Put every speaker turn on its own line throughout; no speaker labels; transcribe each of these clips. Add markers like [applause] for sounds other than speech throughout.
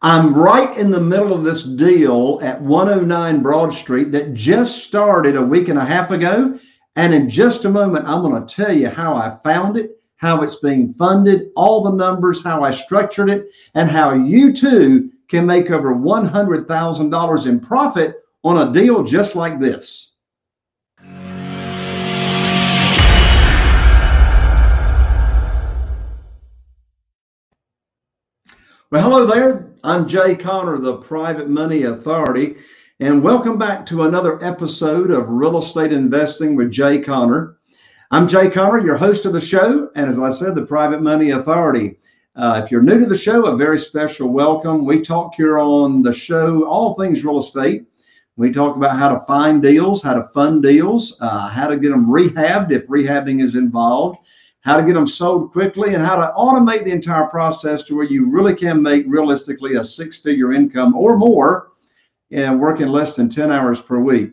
I'm right in the middle of this deal at 109 Broad Street that just started a week and a half ago. And in just a moment, I'm going to tell you how I found it, how it's being funded, all the numbers, how I structured it, and how you too can make over $100,000 in profit on a deal just like this. Well, hello there. I'm Jay Conner, the Private Money Authority, and welcome back to another episode of Real Estate Investing with Jay Conner. I'm Jay Conner, your host of the show, and as I said, the Private Money Authority. Uh, if you're new to the show, a very special welcome. We talk here on the show all things real estate. We talk about how to find deals, how to fund deals, uh, how to get them rehabbed if rehabbing is involved how to get them sold quickly, and how to automate the entire process to where you really can make realistically a six figure income or more and working less than 10 hours per week.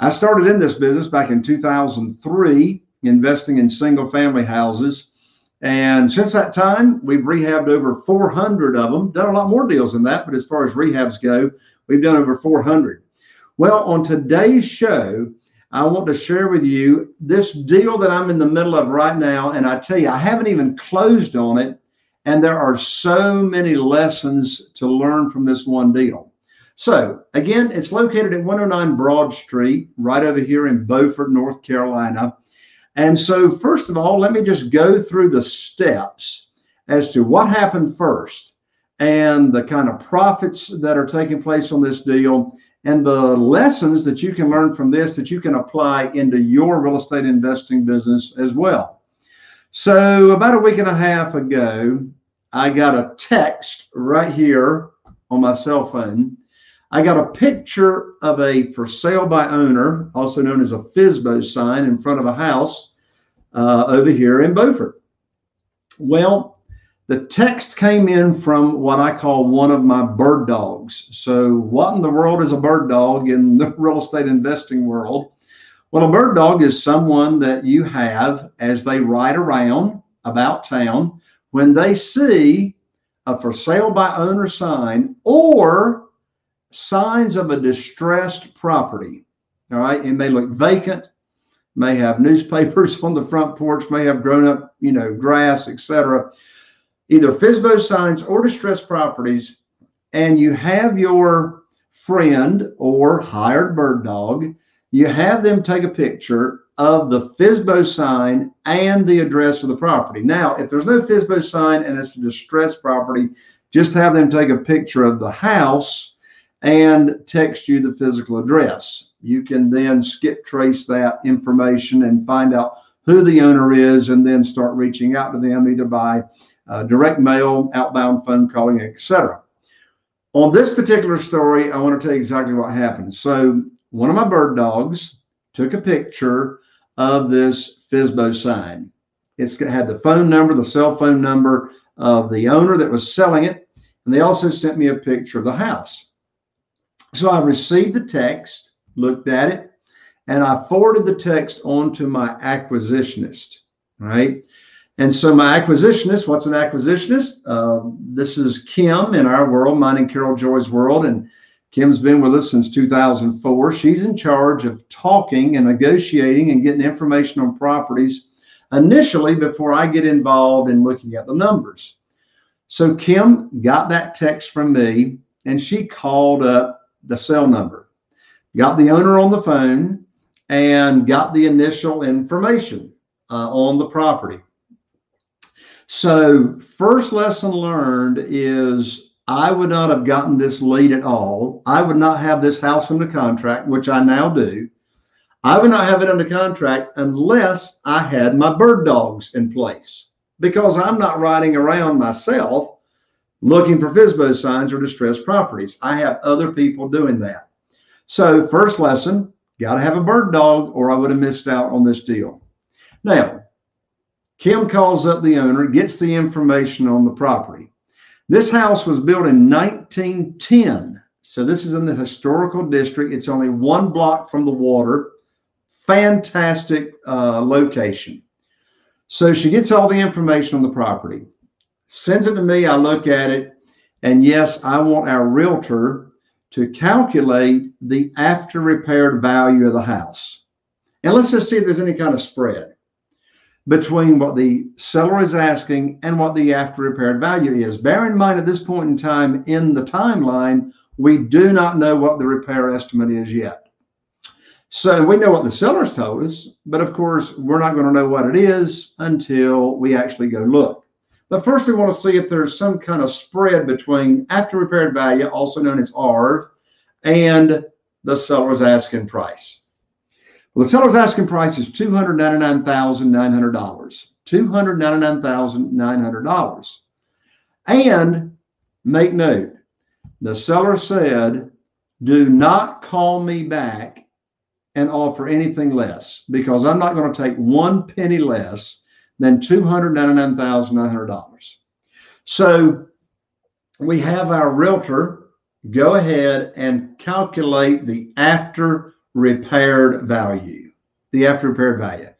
I started in this business back in 2003, investing in single family houses. And since that time, we've rehabbed over 400 of them, done a lot more deals than that, but as far as rehabs go, we've done over 400. Well, on today's show, I want to share with you this deal that I'm in the middle of right now. And I tell you, I haven't even closed on it. And there are so many lessons to learn from this one deal. So, again, it's located at 109 Broad Street, right over here in Beaufort, North Carolina. And so, first of all, let me just go through the steps as to what happened first and the kind of profits that are taking place on this deal and the lessons that you can learn from this that you can apply into your real estate investing business as well. So, about a week and a half ago, I got a text right here on my cell phone. I got a picture of a for sale by owner, also known as a FSBO sign, in front of a house uh, over here in Beaufort. Well, the text came in from what I call one of my bird dogs. So, what in the world is a bird dog in the [laughs] real estate investing world? Well, a bird dog is someone that you have as they ride around about town when they see a for sale by owner sign or signs of a distressed property. All right, it may look vacant, may have newspapers [laughs] on the front porch, may have grown up, you know, grass, etc either FSBO signs or distressed properties, and you have your friend or hired bird dog, you have them take a picture of the FSBO sign and the address of the property. Now, if there's no FSBO sign and it's a distressed property, just have them take a picture of the house and text you the physical address. You can then skip trace that information and find out who the owner is and then start reaching out to them either by uh, direct mail, outbound phone calling, etc. On this particular story, I want to tell you exactly what happened. So, one of my bird dogs took a picture of this FSBO sign. It's had the phone number, the cell phone number of the owner that was selling it, and they also sent me a picture of the house. So I received the text, looked at it, and I forwarded the text on to my acquisitionist, right? And so my acquisitionist, what's an acquisitionist? Uh, this is Kim in our world, mine and Carol Joy's world. And Kim's been with us since 2004. She's in charge of talking and negotiating and getting information on properties initially before I get involved in looking at the numbers. So Kim got that text from me and she called up the cell number, got the owner on the phone, and got the initial information uh, on the property. So, first lesson learned is I would not have gotten this lead at all. I would not have this house under contract, which I now do. I would not have it under contract unless I had my bird dogs in place because I'm not riding around myself looking for FSBO signs or distressed properties. I have other people doing that. So, first lesson got to have a bird dog or I would have missed out on this deal. Now, Kim calls up the owner, gets the information on the property. This house was built in 1910. So this is in the historical district. It's only one block from the water. Fantastic uh, location. So she gets all the information on the property, sends it to me. I look at it. And yes, I want our realtor to calculate the after repaired value of the house. And let's just see if there's any kind of spread between what the seller is asking and what the after repaired value is. Bear in mind at this point in time in the timeline, we do not know what the repair estimate is yet. So we know what the sellers told us, but of course, we're not going to know what it is until we actually go look. But first, we want to see if there's some kind of spread between after repaired value, also known as ARV, and the seller's asking price. Well, the seller's asking price is $299,900. $299,900. And make note, the seller said, do not call me back and offer anything less because I'm not going to take one penny less than $299,900. So we have our realtor go ahead and calculate the after repaired value. The after repaired value.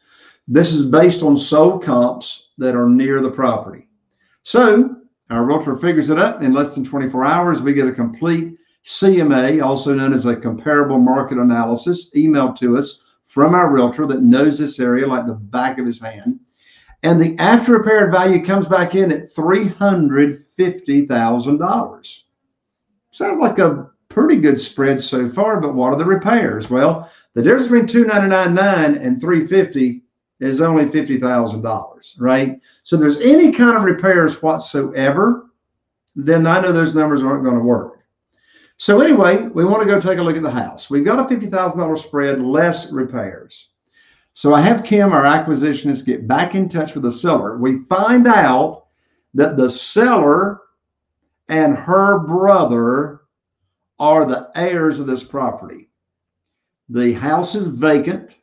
This is based on sold comps that are near the property. So our realtor figures it up in less than 24 hours. We get a complete CMA, also known as a comparable market analysis, emailed to us from our realtor that knows this area like the back of his hand. And the after repaired value comes back in at $350,000. Sounds like a pretty good spread so far, but what are the repairs? Well, the difference between 299 and 350 is only $50,000, right? So there's any kind of repairs whatsoever, then I know those numbers aren't going to work. So anyway, we want to go take a look at the house. We've got a $50,000 spread, less repairs. So I have Kim, our acquisitionist, get back in touch with the seller. We find out that the seller and her brother are the heirs of this property. The house is vacant.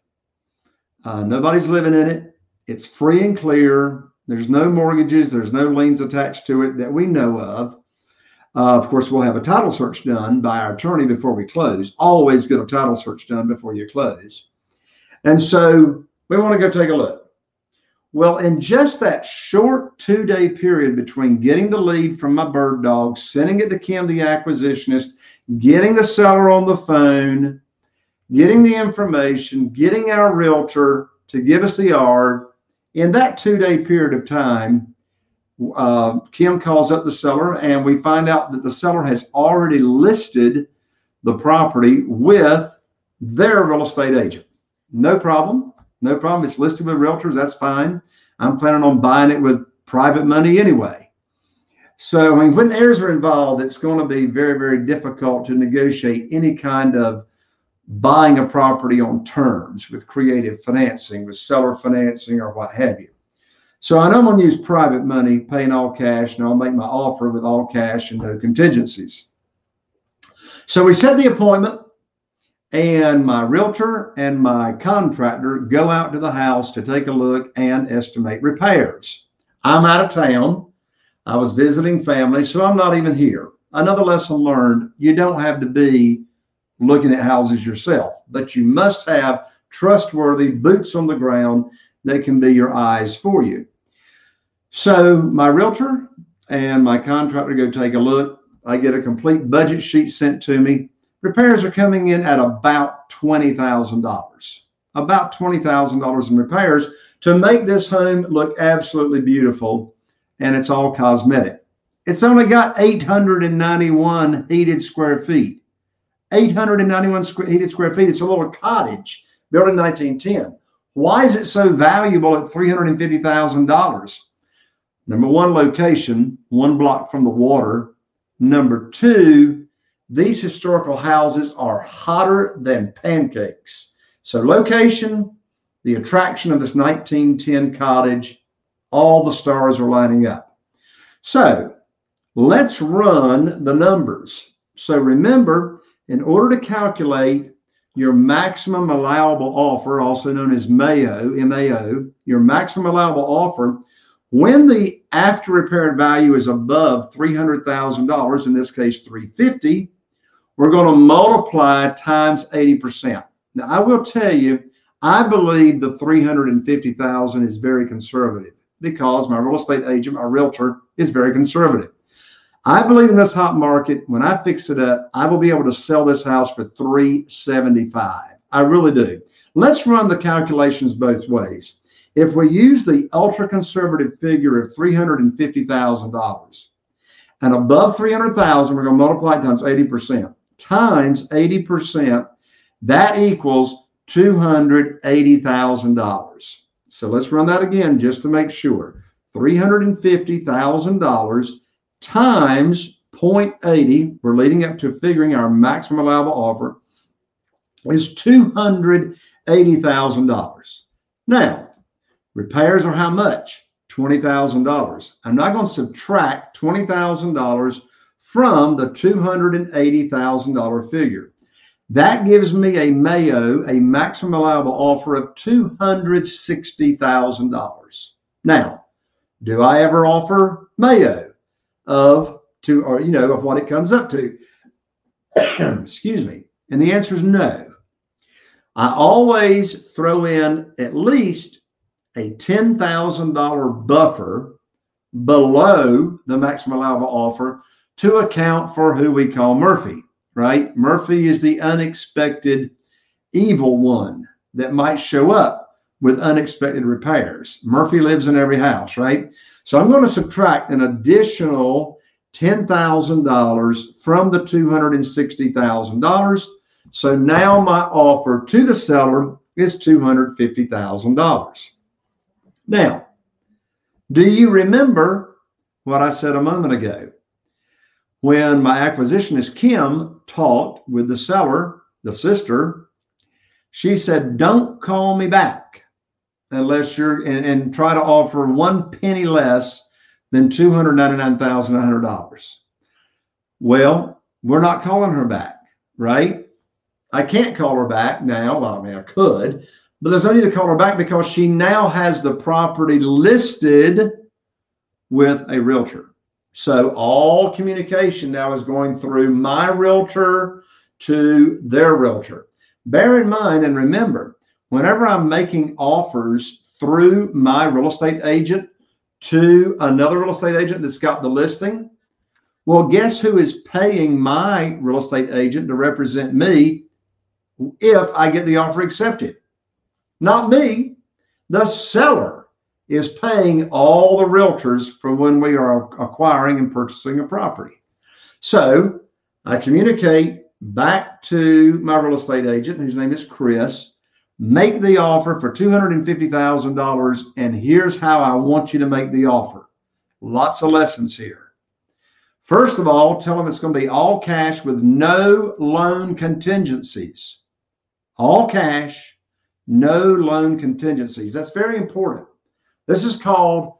Uh, nobody's living in it. It's free and clear. There's no mortgages. There's no liens attached to it that we know of. Uh, of course, we'll have a title search done by our attorney before we close. Always get a title search done before you close. And so we want to go take a look. Well, in just that short two day period between getting the lead from my bird dog, sending it to Kim, the acquisitionist, getting the seller on the phone, getting the information, getting our realtor to give us the yard, in that two day period of time, uh, Kim calls up the seller and we find out that the seller has already listed the property with their real estate agent. No problem. No problem. It's listed with realtors. That's fine. I'm planning on buying it with private money anyway. So, I mean, when heirs are involved, it's going to be very, very difficult to negotiate any kind of buying a property on terms with creative financing, with seller financing, or what have you. So I know I'm going to use private money, paying all cash, and I'll make my offer with all cash and no contingencies. So we set the appointment, and my realtor and my contractor go out to the house to take a look and estimate repairs. I'm out of town. I was visiting family, so I'm not even here. Another lesson learned you don't have to be looking at houses yourself, but you must have trustworthy boots on the ground that can be your eyes for you. So, my realtor and my contractor go take a look. I get a complete budget sheet sent to me. Repairs are coming in at about $20,000. About $20,000 in repairs to make this home look absolutely beautiful and it's all cosmetic. It's only got 891 heated square feet. 891 square, heated square feet. It's a little cottage built in 1910. Why is it so valuable at $350,000? Number one, location, one block from the water. Number two, these historical houses are hotter than pancakes. So, location, the attraction of this 1910 cottage, all the stars are lining up. So let's run the numbers. So remember, in order to calculate your maximum allowable offer, also known as MAO, MAO, your maximum allowable offer, when the after repaired value is above $300,000, in this case 350, we're going to multiply times 80%. Now I will tell you, I believe the 350,000 is very conservative because my real estate agent, my realtor, is very conservative. I believe in this hot market. When I fix it up, I will be able to sell this house for 375. I really do. Let's run the calculations both ways. If we use the ultra conservative figure of $350,000 and above 300,000, we're going to multiply it times 80%. Times 80%, that equals $280,000. So let's run that again just to make sure. $350,000 times 0.80, we're leading up to figuring our maximum allowable offer, is $280,000. Now, repairs are how much? $20,000. I'm not going to subtract $20,000 from the $280,000 figure. That gives me a MAO, a maximum allowable offer of $260,000. Now, do I ever offer MAO of to or you know of what it comes up to? [clears throat] Excuse me. And the answer is no. I always throw in at least a $10,000 buffer below the maximum allowable offer to account for who we call Murphy right? Murphy is the unexpected evil one that might show up with unexpected repairs. Murphy lives in every house, right? So I'm going to subtract an additional $10,000 from the $260,000. So now my offer to the seller is $250,000. Now, do you remember what I said a moment ago? When my acquisitionist Kim talked with the seller, the sister, she said, Don't call me back unless you're and, and try to offer one penny less than $299,900. Well, we're not calling her back, right? I can't call her back now. Well, I mean, I could, but there's no need to call her back because she now has the property listed with a realtor. So all communication now is going through my realtor to their realtor. Bear in mind and remember, whenever I'm making offers through my real estate agent to another real estate agent that's got the listing, well, guess who is paying my real estate agent to represent me if I get the offer accepted? Not me, the seller is paying all the realtors for when we are acquiring and purchasing a property. So I communicate back to my real estate agent, whose name is Chris, make the offer for $250,000, and here's how I want you to make the offer. Lots of lessons here. First of all, tell them it's going to be all cash with no loan contingencies. All cash, no loan contingencies. That's very important. This is called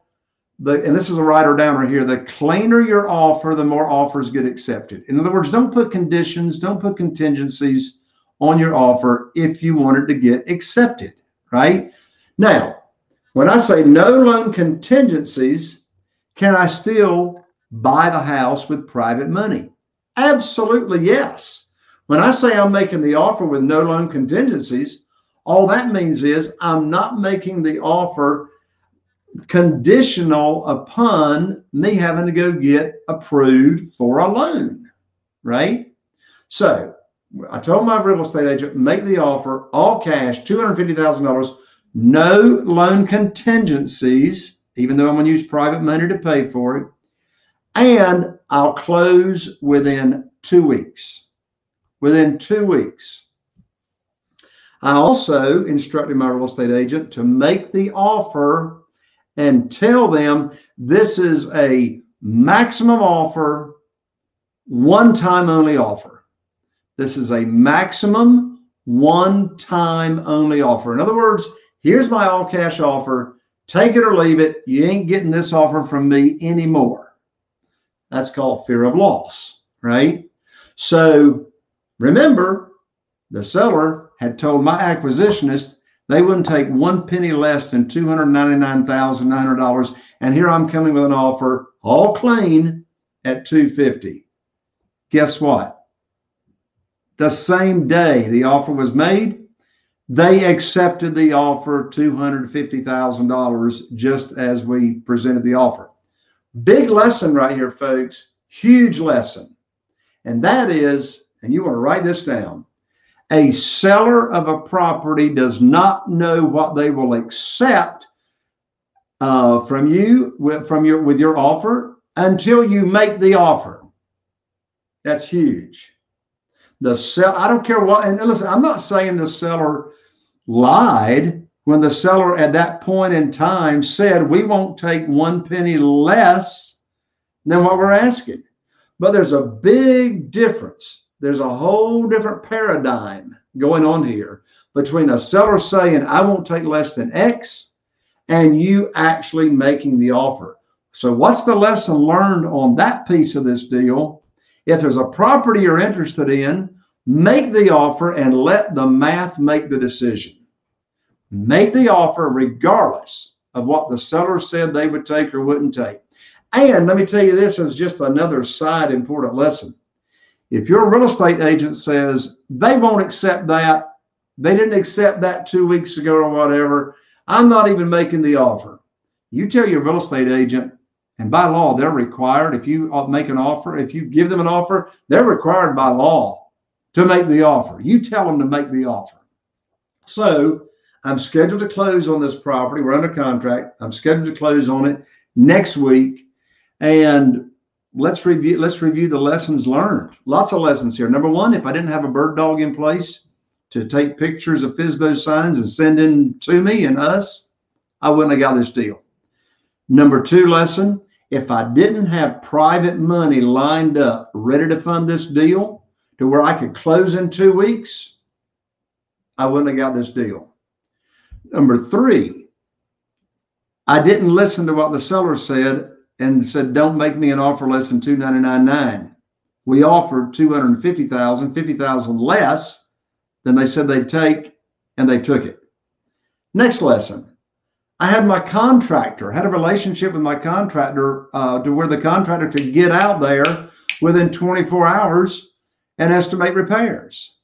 the, and this is a writer down right here. The cleaner your offer, the more offers get accepted. In other words, don't put conditions, don't put contingencies on your offer if you want it to get accepted, right? Now, when I say no loan contingencies, can I still buy the house with private money? Absolutely yes. When I say I'm making the offer with no loan contingencies, all that means is I'm not making the offer conditional upon me having to go get approved for a loan, right? So I told my real estate agent, make the offer, all cash, $250,000, no loan contingencies, even though I'm going to use private money to pay for it. And I'll close within two weeks. Within two weeks. I also instructed my real estate agent to make the offer and tell them this is a maximum offer, one time only offer. This is a maximum one time only offer. In other words, here's my all cash offer. Take it or leave it. You ain't getting this offer from me anymore. That's called fear of loss, right? So remember, the seller had told my acquisitionist they wouldn't take one penny less than $299,900. And here I'm coming with an offer, all clean, at 250. Guess what? The same day the offer was made, they accepted the offer $250,000 just as we presented the offer. Big lesson right here, folks. Huge lesson. And that is, and you want to write this down a seller of a property does not know what they will accept uh, from you with, from your with your offer until you make the offer. That's huge. The sell I don't care what and listen, I'm not saying the seller lied when the seller at that point in time said we won't take one penny less than what we're asking. But there's a big difference there's a whole different paradigm going on here between a seller saying, I won't take less than X, and you actually making the offer. So, what's the lesson learned on that piece of this deal? If there's a property you're interested in, make the offer and let the math make the decision. Make the offer regardless of what the seller said they would take or wouldn't take. And let me tell you this is just another side important lesson. If your real estate agent says they won't accept that, they didn't accept that two weeks ago or whatever, I'm not even making the offer. You tell your real estate agent, and by law, they're required, if you make an offer, if you give them an offer, they're required by law to make the offer. You tell them to make the offer. So I'm scheduled to close on this property. We're under contract. I'm scheduled to close on it next week. And let's review let's review the lessons learned. Lots of lessons here. Number one, if I didn't have a bird dog in place to take pictures of FSBO signs and send in to me and us, I wouldn't have got this deal. Number two lesson, if I didn't have private money lined up ready to fund this deal to where I could close in two weeks, I wouldn't have got this deal. Number three, I didn't listen to what the seller said and said, "Don't make me an offer less than two ninety nine nine." We offered two hundred fifty thousand, fifty thousand less than they said they'd take, and they took it. Next lesson. I had my contractor, had a relationship with my contractor uh, to where the contractor could get out there within 24 hours and estimate repairs.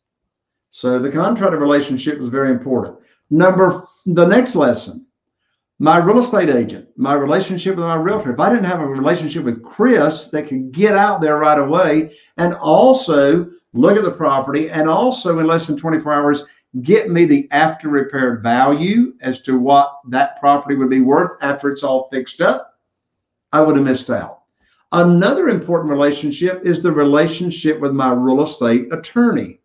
So the contractor relationship was very important. Number the next lesson, my real estate agent, my relationship with my realtor. If I didn't have a relationship with Chris that could get out there right away and also look at the property and also in less than 24 hours get me the after repair value as to what that property would be worth after it's all fixed up, I would have missed out. Another important relationship is the relationship with my real estate attorney.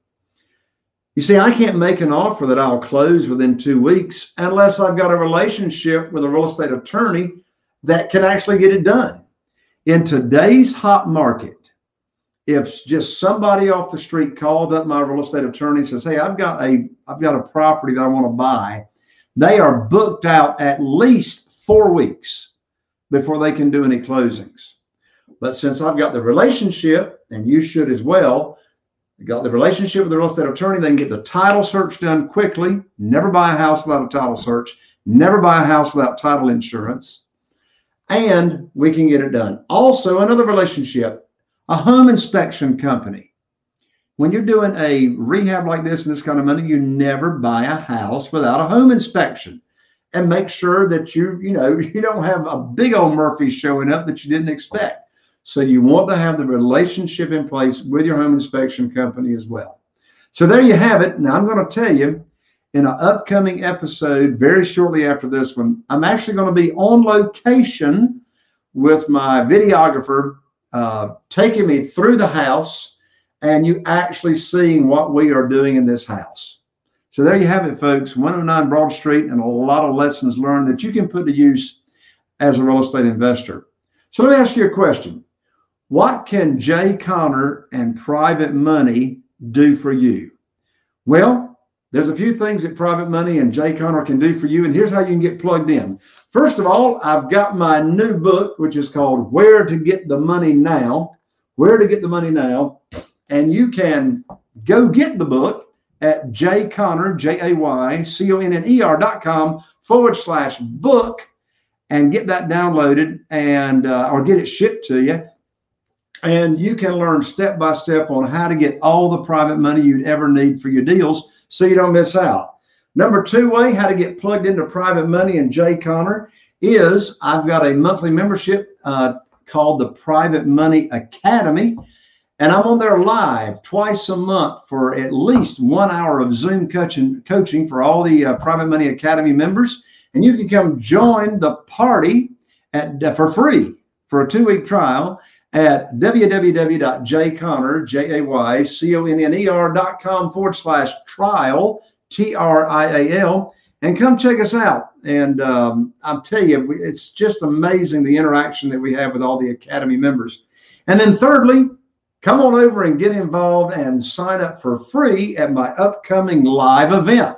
You see, I can't make an offer that I'll close within two weeks unless I've got a relationship with a real estate attorney that can actually get it done. In today's hot market, if just somebody off the street called up my real estate attorney and says, "Hey, I've got a I've got a property that I want to buy," they are booked out at least four weeks before they can do any closings. But since I've got the relationship, and you should as well, got the relationship with the real estate attorney, they can get the title search done quickly. Never buy a house without a title search. Never buy a house without title insurance. And we can get it done. Also, another relationship, a home inspection company. When you're doing a rehab like this and this kind of money, you never buy a house without a home inspection and make sure that you, you know, [laughs] you don't have a big old Murphy showing up that you didn't expect. So you want to have the relationship in place with your home inspection company as well. So there you have it. Now I'm going to tell you in an upcoming episode very shortly after this one, I'm actually going to be on location with my videographer uh, taking me through the house and you actually seeing what we are doing in this house. So there you have it, folks. 109 Broad Street and a lot of lessons learned that you can put to use as a real estate investor. So let me ask you a question. What can Jay Conner and private money do for you? Well, there's a few things that private money and Jay Conner can do for you, and here's how you can get plugged in. First of all, I've got my new book, which is called Where to Get the Money Now. Where to Get the Money Now. And you can go get the book at jayconner, J A Y C O N N E R dot com forward slash book and get that downloaded and uh, or get it shipped to you. And you can learn step by step on how to get all the private money you'd ever need for your deals so you don't miss out. Number two way, how to get plugged into private money and Jay Conner is I've got a monthly membership uh, called the Private Money Academy. And I'm on there live twice a month for at least one hour of Zoom coaching, coaching for all the uh, Private Money Academy members. And you can come join the party at, uh, for free for a two week trial at www.jayconner.com forward slash trial, T R I A L, and come check us out. And um, I'll tell you, it's just amazing the interaction that we have with all the Academy members. And then, thirdly, come on over and get involved and sign up for free at my upcoming live event.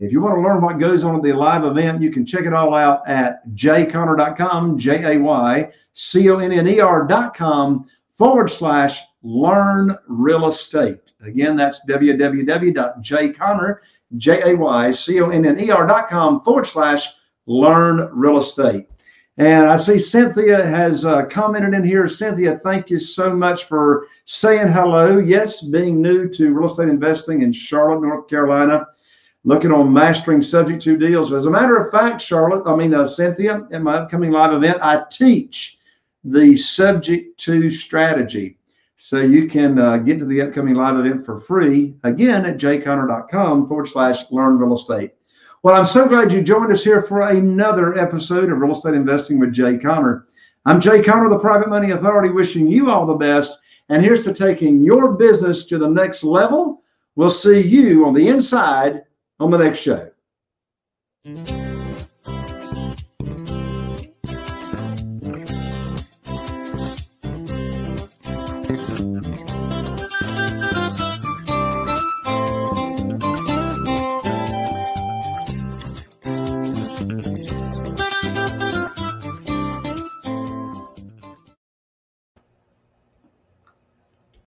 If you want to learn what goes on at the live event, you can check it all out at jayconner.com, J A Y C O N N E R.com forward slash learn real estate. Again, that's www.jayconner, J A Y C O N N E R.com forward slash learn real estate. And I see Cynthia has uh, commented in here. Cynthia, thank you so much for saying hello. Yes, being new to real estate investing in Charlotte, North Carolina looking on mastering subject to deals. As a matter of fact, Charlotte, I mean, uh, Cynthia, at my upcoming live event, I teach the subject to strategy. So you can uh, get to the upcoming live event for free again at jayconner.com forward slash learn real estate. Well, I'm so glad you joined us here for another episode of Real Estate Investing with Jay Conner. I'm Jay Conner, the Private Money Authority, wishing you all the best. And here's to taking your business to the next level. We'll see you on the inside on the next show. Mm.